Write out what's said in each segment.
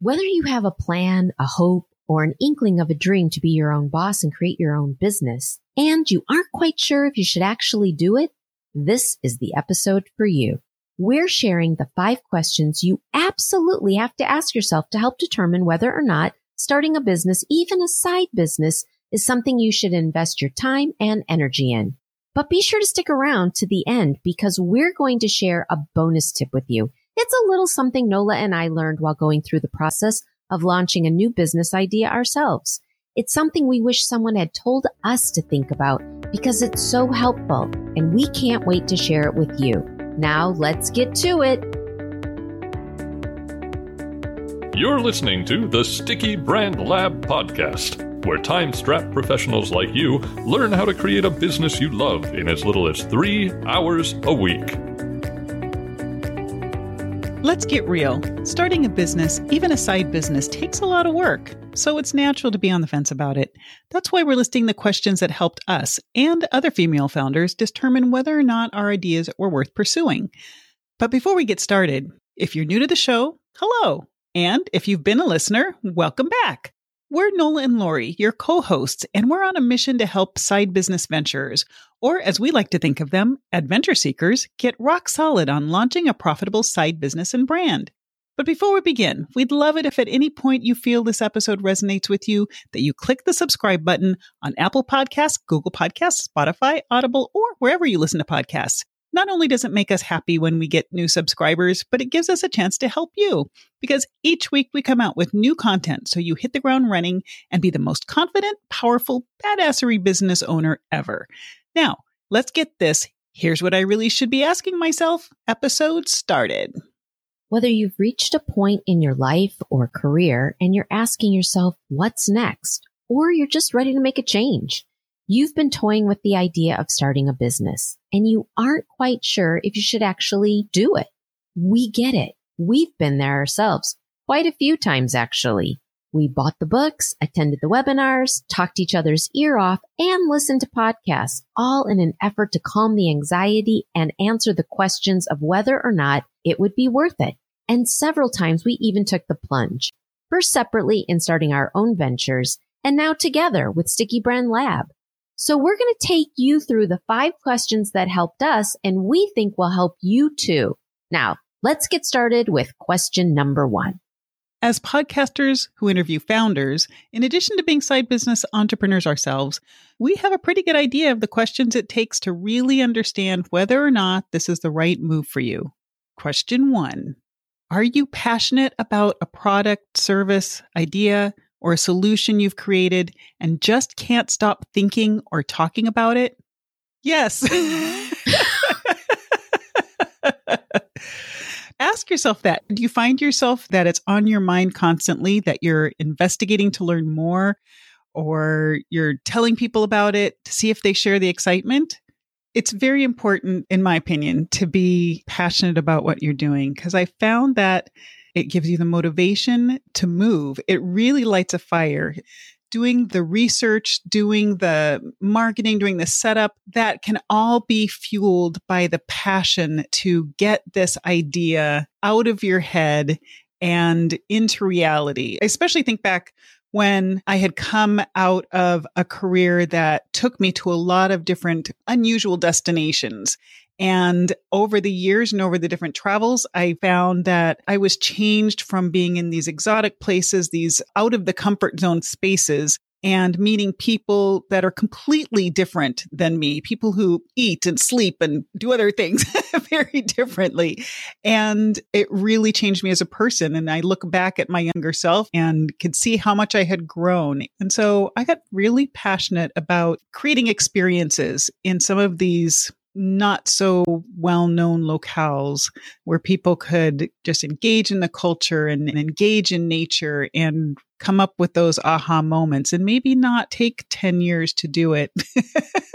Whether you have a plan, a hope, or an inkling of a dream to be your own boss and create your own business, and you aren't quite sure if you should actually do it, this is the episode for you. We're sharing the five questions you absolutely have to ask yourself to help determine whether or not starting a business, even a side business, is something you should invest your time and energy in. But be sure to stick around to the end because we're going to share a bonus tip with you. It's a little something Nola and I learned while going through the process of launching a new business idea ourselves. It's something we wish someone had told us to think about because it's so helpful and we can't wait to share it with you. Now let's get to it. You're listening to the Sticky Brand Lab podcast where time strapped professionals like you learn how to create a business you love in as little as three hours a week. Let's get real. Starting a business, even a side business, takes a lot of work, so it's natural to be on the fence about it. That's why we're listing the questions that helped us and other female founders determine whether or not our ideas were worth pursuing. But before we get started, if you're new to the show, hello. And if you've been a listener, welcome back. We're Nola and Lori, your co hosts, and we're on a mission to help side business venturers, or as we like to think of them, adventure seekers, get rock solid on launching a profitable side business and brand. But before we begin, we'd love it if at any point you feel this episode resonates with you, that you click the subscribe button on Apple Podcasts, Google Podcasts, Spotify, Audible, or wherever you listen to podcasts. Not only does it make us happy when we get new subscribers, but it gives us a chance to help you because each week we come out with new content so you hit the ground running and be the most confident, powerful, badassery business owner ever. Now, let's get this. Here's what I really should be asking myself. Episode started. Whether you've reached a point in your life or career and you're asking yourself, what's next? Or you're just ready to make a change. You've been toying with the idea of starting a business and you aren't quite sure if you should actually do it. We get it. We've been there ourselves quite a few times, actually. We bought the books, attended the webinars, talked each other's ear off, and listened to podcasts, all in an effort to calm the anxiety and answer the questions of whether or not it would be worth it. And several times we even took the plunge, first separately in starting our own ventures, and now together with Sticky Brand Lab. So we're going to take you through the five questions that helped us and we think will help you too. Now, let's get started with question number one. As podcasters who interview founders, in addition to being side business entrepreneurs ourselves, we have a pretty good idea of the questions it takes to really understand whether or not this is the right move for you. Question one Are you passionate about a product, service, idea, or a solution you've created and just can't stop thinking or talking about it? Yes. Ask yourself that. Do you find yourself that it's on your mind constantly, that you're investigating to learn more, or you're telling people about it to see if they share the excitement? It's very important, in my opinion, to be passionate about what you're doing because I found that it gives you the motivation to move. It really lights a fire. Doing the research, doing the marketing, doing the setup, that can all be fueled by the passion to get this idea out of your head and into reality. I especially think back when I had come out of a career that took me to a lot of different unusual destinations. And over the years and over the different travels, I found that I was changed from being in these exotic places, these out of the comfort zone spaces, and meeting people that are completely different than me, people who eat and sleep and do other things very differently. And it really changed me as a person. And I look back at my younger self and could see how much I had grown. And so I got really passionate about creating experiences in some of these not so well known locales where people could just engage in the culture and, and, engage in nature and come up with those aha moments and maybe not take 10 years to do it,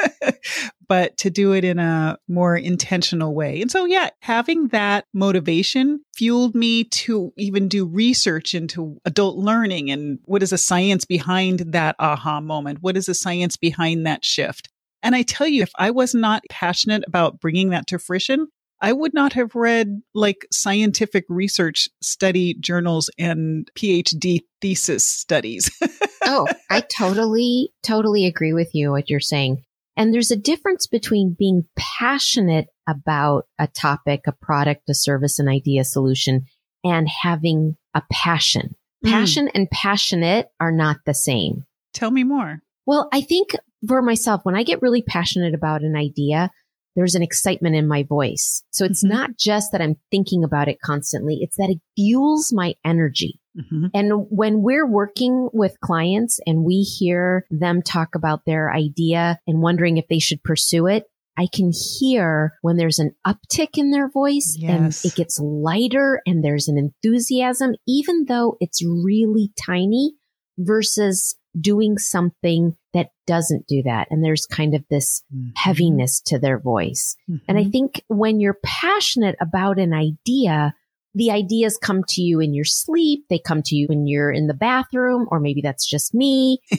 but to do it in a more intentional way. And so, yeah, having that motivation fueled me to even do research into adult learning and what is the science behind that aha moment? What is the science behind that shift? And I tell you, if I was not passionate about bringing that to fruition, I would not have read like scientific research study journals and PhD thesis studies. oh, I totally, totally agree with you what you're saying. And there's a difference between being passionate about a topic, a product, a service, an idea, solution, and having a passion. Hmm. Passion mm. and passionate are not the same. Tell me more. Well, I think for myself, when I get really passionate about an idea, there's an excitement in my voice. So it's mm-hmm. not just that I'm thinking about it constantly. It's that it fuels my energy. Mm-hmm. And when we're working with clients and we hear them talk about their idea and wondering if they should pursue it, I can hear when there's an uptick in their voice yes. and it gets lighter and there's an enthusiasm, even though it's really tiny versus doing something that doesn't do that. And there's kind of this mm-hmm. heaviness to their voice. Mm-hmm. And I think when you're passionate about an idea, the ideas come to you in your sleep. They come to you when you're in the bathroom, or maybe that's just me.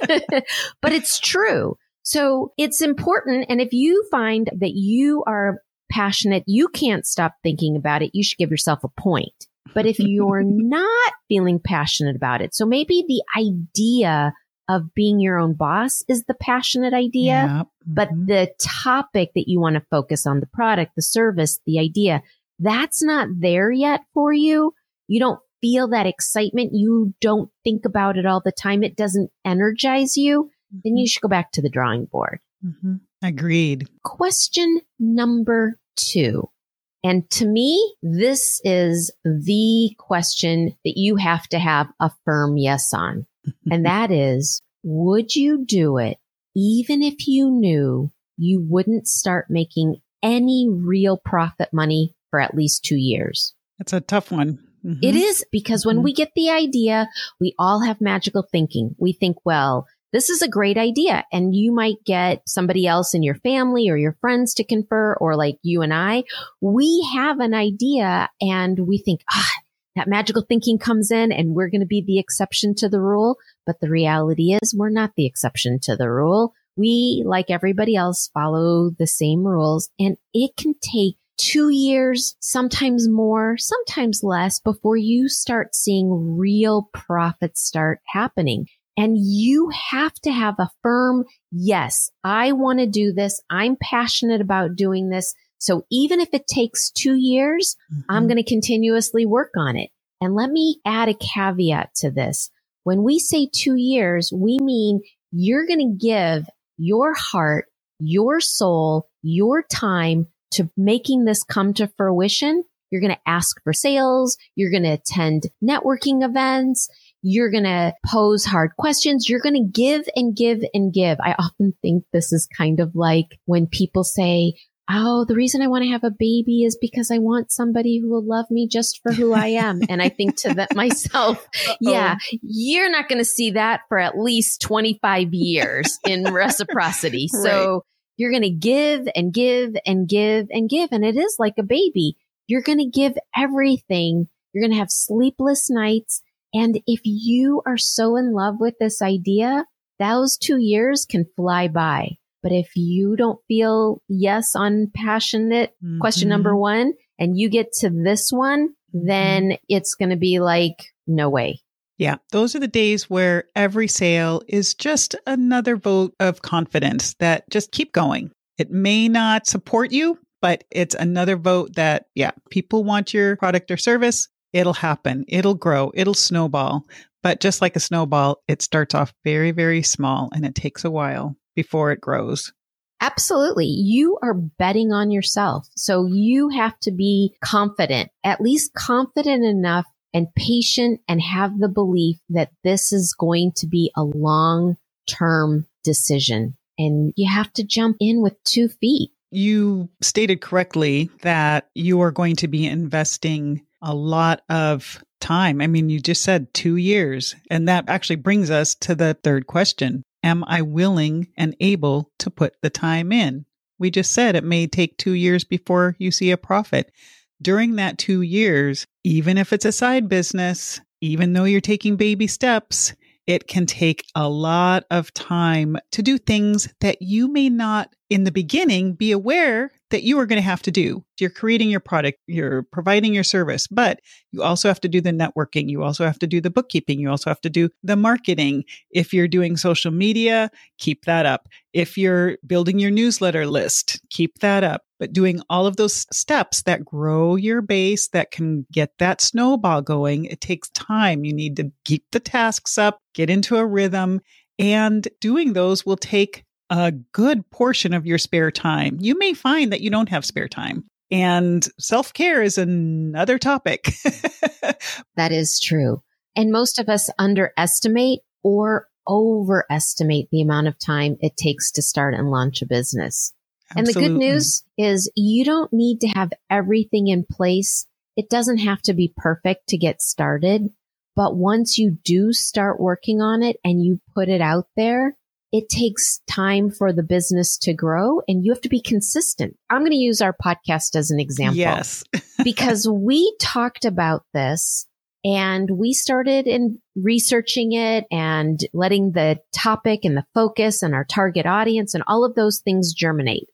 but it's true. So it's important. And if you find that you are passionate, you can't stop thinking about it. You should give yourself a point. But if you're not feeling passionate about it, so maybe the idea of being your own boss is the passionate idea, yeah. but mm-hmm. the topic that you want to focus on, the product, the service, the idea, that's not there yet for you. You don't feel that excitement. You don't think about it all the time. It doesn't energize you. Mm-hmm. Then you should go back to the drawing board. Mm-hmm. Agreed. Question number two. And to me, this is the question that you have to have a firm yes on. and that is, would you do it even if you knew you wouldn't start making any real profit money for at least two years? That's a tough one. Mm-hmm. It is because when mm-hmm. we get the idea, we all have magical thinking. We think, well, this is a great idea. And you might get somebody else in your family or your friends to confer, or like you and I, we have an idea and we think, ah, that magical thinking comes in and we're going to be the exception to the rule. But the reality is we're not the exception to the rule. We, like everybody else, follow the same rules and it can take two years, sometimes more, sometimes less before you start seeing real profits start happening. And you have to have a firm, yes, I want to do this. I'm passionate about doing this. So even if it takes two years, mm-hmm. I'm going to continuously work on it. And let me add a caveat to this. When we say two years, we mean you're going to give your heart, your soul, your time to making this come to fruition. You're going to ask for sales. You're going to attend networking events. You're going to pose hard questions. You're going to give and give and give. I often think this is kind of like when people say, Oh, the reason I want to have a baby is because I want somebody who will love me just for who I am. and I think to that myself, yeah, you're not going to see that for at least 25 years in reciprocity. right. So you're going to give and give and give and give. And it is like a baby. You're going to give everything. You're going to have sleepless nights. And if you are so in love with this idea, those two years can fly by. But if you don't feel yes on passionate mm-hmm. question number one and you get to this one, mm-hmm. then it's going to be like, no way. Yeah, those are the days where every sale is just another vote of confidence that just keep going. It may not support you, but it's another vote that, yeah, people want your product or service it'll happen. It'll grow. It'll snowball. But just like a snowball, it starts off very, very small and it takes a while before it grows. Absolutely. You are betting on yourself. So you have to be confident, at least confident enough and patient and have the belief that this is going to be a long term decision. And you have to jump in with two feet. You stated correctly that you are going to be investing a lot of time. I mean, you just said two years. And that actually brings us to the third question Am I willing and able to put the time in? We just said it may take two years before you see a profit. During that two years, even if it's a side business, even though you're taking baby steps, it can take a lot of time to do things that you may not in the beginning be aware that you are going to have to do. You're creating your product, you're providing your service, but you also have to do the networking. You also have to do the bookkeeping. You also have to do the marketing. If you're doing social media, keep that up. If you're building your newsletter list, keep that up. But doing all of those steps that grow your base, that can get that snowball going, it takes time. You need to keep the tasks up, get into a rhythm, and doing those will take a good portion of your spare time. You may find that you don't have spare time. And self care is another topic. that is true. And most of us underestimate or overestimate the amount of time it takes to start and launch a business. Absolutely. And the good news is you don't need to have everything in place. It doesn't have to be perfect to get started. But once you do start working on it and you put it out there, it takes time for the business to grow and you have to be consistent. I'm going to use our podcast as an example. Yes. because we talked about this and we started in researching it and letting the topic and the focus and our target audience and all of those things germinate.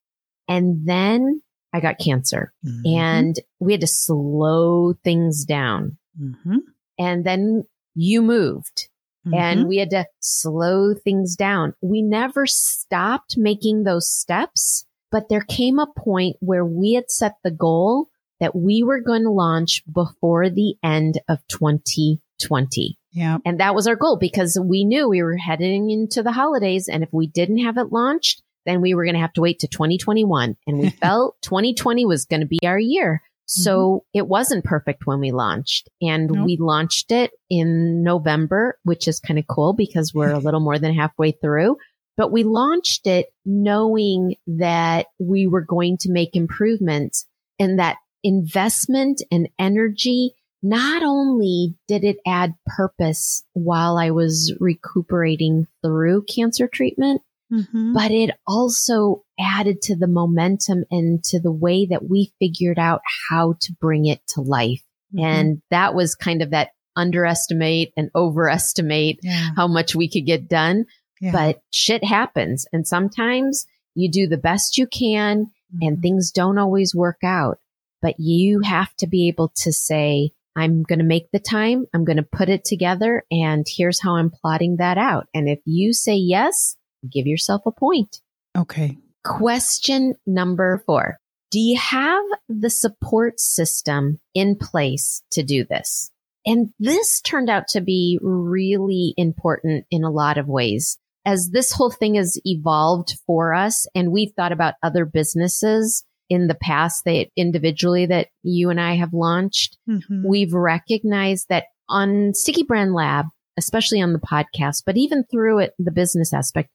And then I got cancer mm-hmm. and we had to slow things down. Mm-hmm. And then you moved mm-hmm. and we had to slow things down. We never stopped making those steps, but there came a point where we had set the goal that we were going to launch before the end of 2020. Yeah. And that was our goal because we knew we were heading into the holidays. And if we didn't have it launched, then we were going to have to wait to 2021. And we felt 2020 was going to be our year. So mm-hmm. it wasn't perfect when we launched and nope. we launched it in November, which is kind of cool because we're a little more than halfway through, but we launched it knowing that we were going to make improvements and that investment and energy. Not only did it add purpose while I was recuperating through cancer treatment, Mm-hmm. But it also added to the momentum and to the way that we figured out how to bring it to life. Mm-hmm. And that was kind of that underestimate and overestimate yeah. how much we could get done. Yeah. But shit happens. And sometimes you do the best you can mm-hmm. and things don't always work out. But you have to be able to say, I'm going to make the time. I'm going to put it together. And here's how I'm plotting that out. And if you say yes, give yourself a point. Okay. Question number four. Do you have the support system in place to do this? And this turned out to be really important in a lot of ways. As this whole thing has evolved for us and we've thought about other businesses in the past that individually that you and I have launched, mm-hmm. we've recognized that on Sticky Brand Lab, especially on the podcast, but even through it, the business aspect,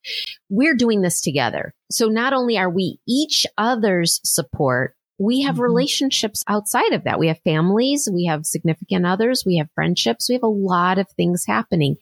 we're doing this together. So not only are we each other's support, we have mm-hmm. relationships outside of that. We have families, we have significant others, we have friendships, we have a lot of things happening.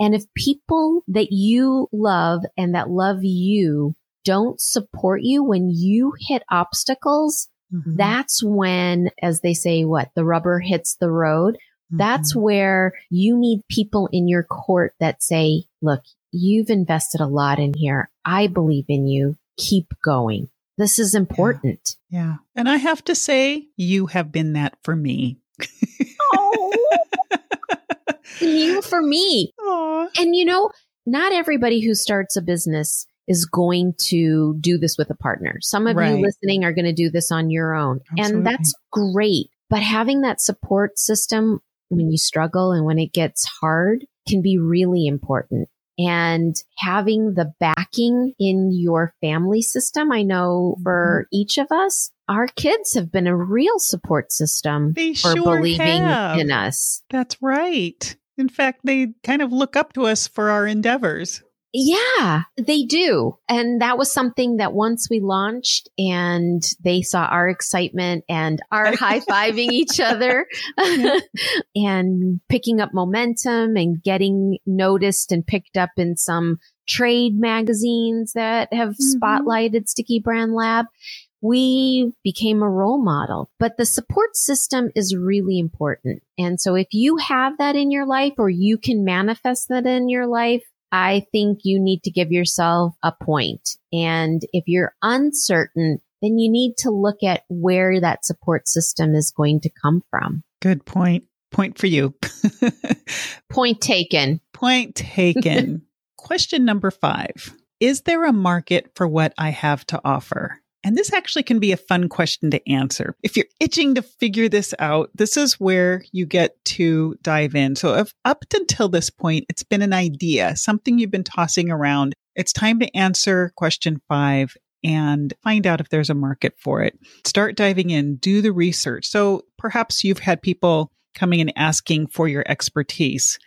And if people that you love and that love you don't support you when you hit obstacles, mm-hmm. that's when, as they say, what the rubber hits the road. That's mm-hmm. where you need people in your court that say, look, you've invested a lot in here. I believe in you. Keep going. This is important. Yeah. yeah. And I have to say, you have been that for me. oh, you for me. Aww. And you know, not everybody who starts a business is going to do this with a partner. Some of right. you listening are going to do this on your own. Absolutely. And that's great. But having that support system when you struggle and when it gets hard can be really important. And having the backing in your family system, I know for mm-hmm. each of us, our kids have been a real support system they for sure believing have. in us. That's right. In fact, they kind of look up to us for our endeavors. Yeah, they do. And that was something that once we launched and they saw our excitement and our high fiving each other and picking up momentum and getting noticed and picked up in some trade magazines that have mm-hmm. spotlighted Sticky Brand Lab. We became a role model, but the support system is really important. And so if you have that in your life or you can manifest that in your life, I think you need to give yourself a point. And if you're uncertain, then you need to look at where that support system is going to come from. Good point. Point for you. point taken. Point taken. Question number five Is there a market for what I have to offer? And this actually can be a fun question to answer. If you're itching to figure this out, this is where you get to dive in. So, if up until this point, it's been an idea, something you've been tossing around, it's time to answer question five and find out if there's a market for it. Start diving in, do the research. So, perhaps you've had people coming and asking for your expertise.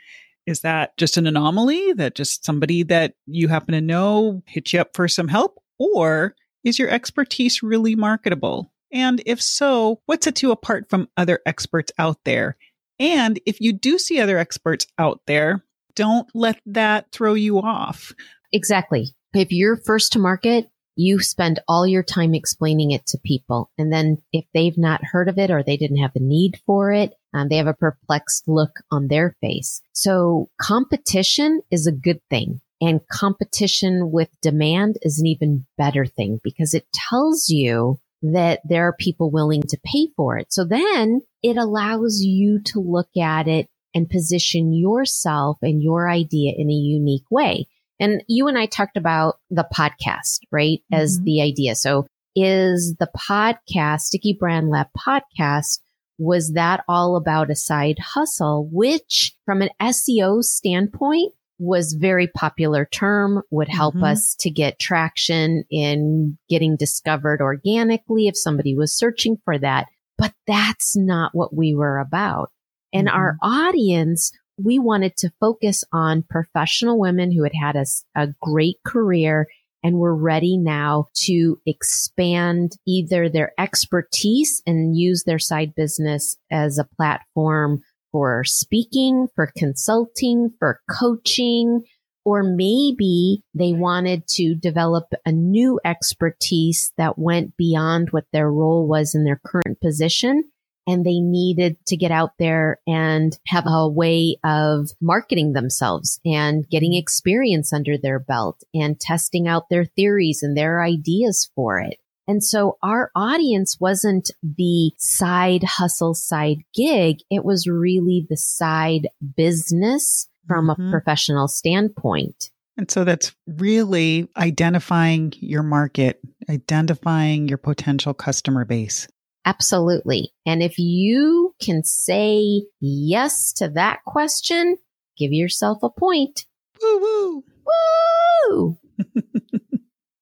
Is that just an anomaly that just somebody that you happen to know hit you up for some help? Or is your expertise really marketable? And if so, what sets you apart from other experts out there? And if you do see other experts out there, don't let that throw you off. Exactly. If you're first to market, you spend all your time explaining it to people. And then if they've not heard of it or they didn't have a need for it, um, they have a perplexed look on their face. So competition is a good thing. And competition with demand is an even better thing because it tells you that there are people willing to pay for it. So then it allows you to look at it and position yourself and your idea in a unique way. And you and I talked about the podcast, right? Mm-hmm. As the idea. So is the podcast, Sticky Brand Lab podcast, was that all about a side hustle, which from an SEO standpoint was very popular term, would help mm-hmm. us to get traction in getting discovered organically if somebody was searching for that. But that's not what we were about. And mm-hmm. our audience, we wanted to focus on professional women who had had a, a great career and were ready now to expand either their expertise and use their side business as a platform for speaking, for consulting, for coaching, or maybe they wanted to develop a new expertise that went beyond what their role was in their current position. And they needed to get out there and have a way of marketing themselves and getting mm-hmm. experience under their belt and testing out their theories and their ideas for it. And so our audience wasn't the side hustle, side gig. It was really the side business from mm-hmm. a professional standpoint. And so that's really identifying your market, identifying your potential customer base. Absolutely. And if you can say yes to that question, give yourself a point. Woo woo. Woo!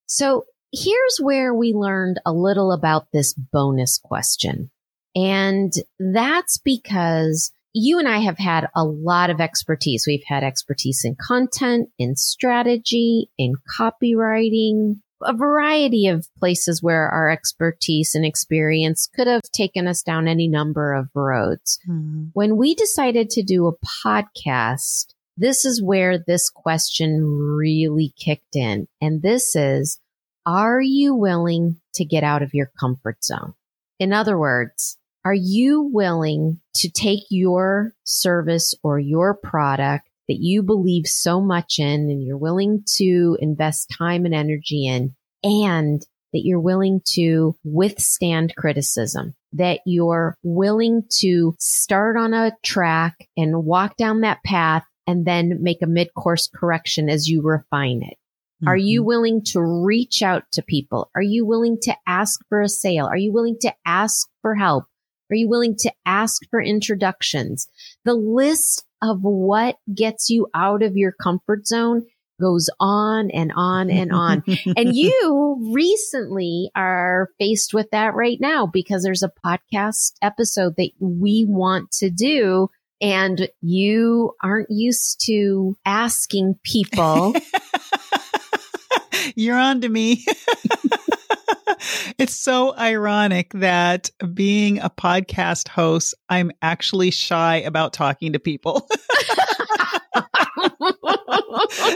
so here's where we learned a little about this bonus question. And that's because you and I have had a lot of expertise. We've had expertise in content, in strategy, in copywriting, a variety of places where our expertise and experience could have taken us down any number of roads. Mm-hmm. When we decided to do a podcast, this is where this question really kicked in. And this is, are you willing to get out of your comfort zone? In other words, are you willing to take your service or your product that you believe so much in and you're willing to invest time and energy in and that you're willing to withstand criticism, that you're willing to start on a track and walk down that path and then make a mid course correction as you refine it. Mm-hmm. Are you mm-hmm. willing to reach out to people? Are you willing to ask for a sale? Are you willing to ask for help? Are you willing to ask for introductions? The list of what gets you out of your comfort zone goes on and on and on. and you recently are faced with that right now because there's a podcast episode that we want to do and you aren't used to asking people You're on to me. it's so ironic that being a podcast host, I'm actually shy about talking to people.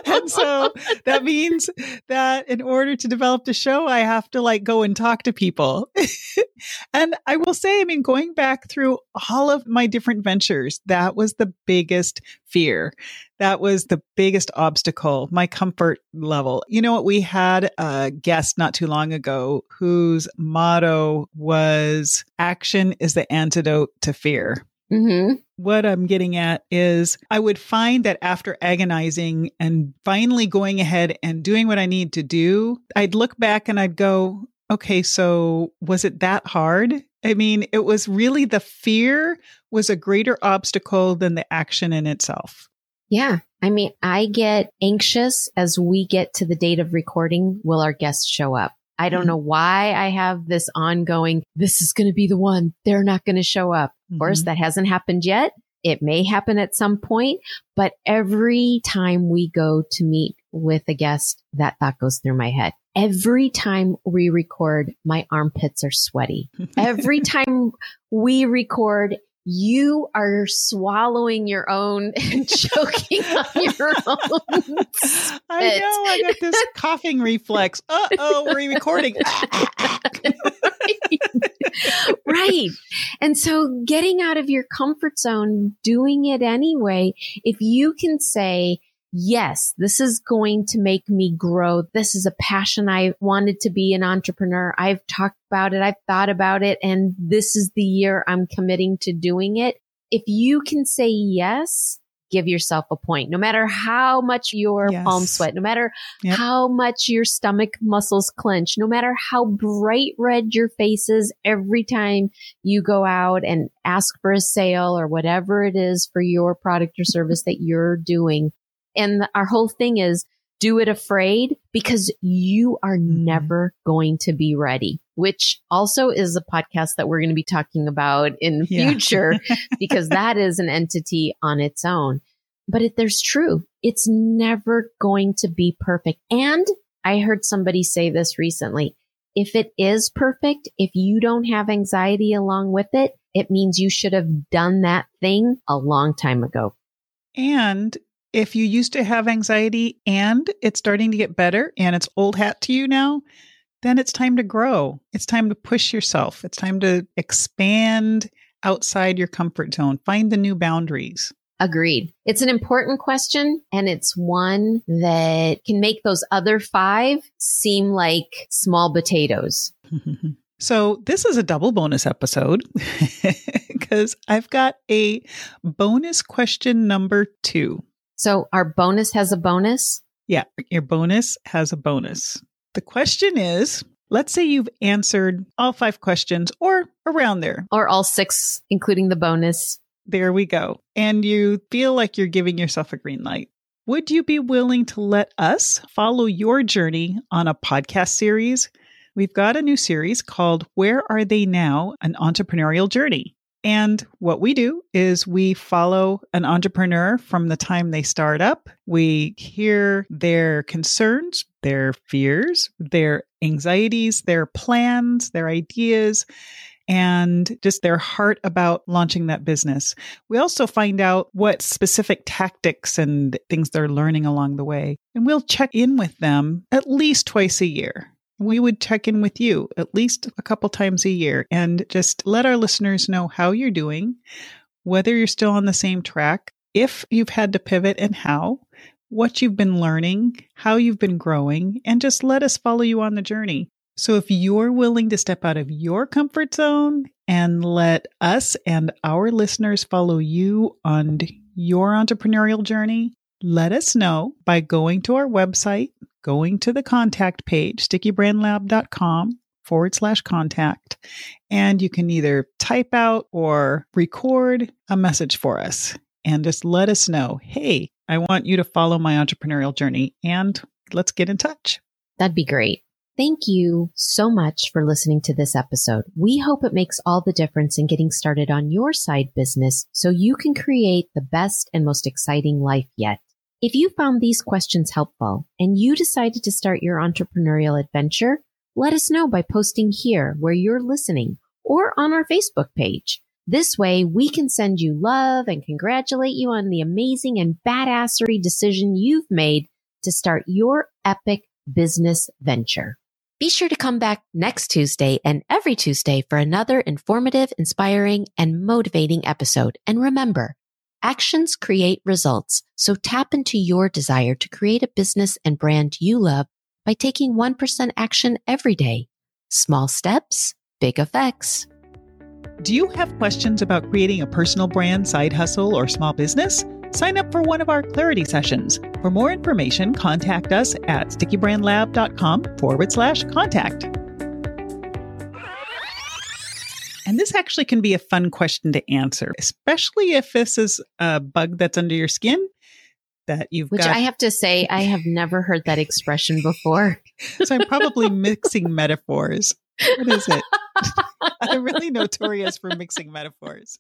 and so that means that in order to develop the show, I have to like go and talk to people. and I will say, I mean, going back through all of my different ventures, that was the biggest fear. That was the biggest obstacle, my comfort level. You know what? We had a guest not too long ago whose motto was action is the antidote to fear. Mm-hmm. What I'm getting at is I would find that after agonizing and finally going ahead and doing what I need to do, I'd look back and I'd go, okay, so was it that hard? I mean, it was really the fear was a greater obstacle than the action in itself. Yeah. I mean, I get anxious as we get to the date of recording. Will our guests show up? I don't mm-hmm. know why I have this ongoing, this is going to be the one. They're not going to show up. Mm-hmm. Of course, mm-hmm. that hasn't happened yet. It may happen at some point, but every time we go to meet with a guest, that thought goes through my head. Every time we record, my armpits are sweaty. every time we record, you are swallowing your own and choking on your own. Spit. I know. I got this coughing reflex. Uh oh, we're recording. right. And so getting out of your comfort zone, doing it anyway, if you can say, yes, this is going to make me grow. This is a passion. I wanted to be an entrepreneur. I've talked about it. I've thought about it. And this is the year I'm committing to doing it. If you can say yes, give yourself a point. No matter how much your yes. palms sweat, no matter yep. how much your stomach muscles clench, no matter how bright red your face is every time you go out and ask for a sale or whatever it is for your product or service that you're doing, and our whole thing is do it afraid because you are mm-hmm. never going to be ready, which also is a podcast that we're going to be talking about in the yeah. future because that is an entity on its own. But it, there's true. It's never going to be perfect. And I heard somebody say this recently. If it is perfect, if you don't have anxiety along with it, it means you should have done that thing a long time ago. And if you used to have anxiety and it's starting to get better and it's old hat to you now, then it's time to grow. It's time to push yourself. It's time to expand outside your comfort zone, find the new boundaries. Agreed. It's an important question and it's one that can make those other five seem like small potatoes. So, this is a double bonus episode because I've got a bonus question number two. So our bonus has a bonus? Yeah, your bonus has a bonus. The question is let's say you've answered all five questions or around there, or all six, including the bonus. There we go. And you feel like you're giving yourself a green light. Would you be willing to let us follow your journey on a podcast series? We've got a new series called Where Are They Now? An Entrepreneurial Journey. And what we do is we follow an entrepreneur from the time they start up. We hear their concerns, their fears, their anxieties, their plans, their ideas, and just their heart about launching that business. We also find out what specific tactics and things they're learning along the way. And we'll check in with them at least twice a year we would check in with you at least a couple times a year and just let our listeners know how you're doing, whether you're still on the same track, if you've had to pivot and how, what you've been learning, how you've been growing, and just let us follow you on the journey. So if you're willing to step out of your comfort zone and let us and our listeners follow you on your entrepreneurial journey, let us know by going to our website, going to the contact page, stickybrandlab.com forward slash contact, and you can either type out or record a message for us and just let us know, hey, I want you to follow my entrepreneurial journey and let's get in touch. That'd be great. Thank you so much for listening to this episode. We hope it makes all the difference in getting started on your side business so you can create the best and most exciting life yet. If you found these questions helpful and you decided to start your entrepreneurial adventure, let us know by posting here where you're listening or on our Facebook page. This way, we can send you love and congratulate you on the amazing and badassery decision you've made to start your epic business venture. Be sure to come back next Tuesday and every Tuesday for another informative, inspiring, and motivating episode. And remember, actions create results. So tap into your desire to create a business and brand you love by taking 1% action every day. Small steps, big effects. Do you have questions about creating a personal brand, side hustle, or small business? Sign up for one of our clarity sessions. For more information, contact us at stickybrandlab.com forward slash contact. And this actually can be a fun question to answer, especially if this is a bug that's under your skin that you've Which got. I have to say, I have never heard that expression before. so I'm probably mixing metaphors. What is it? I'm really notorious for mixing metaphors.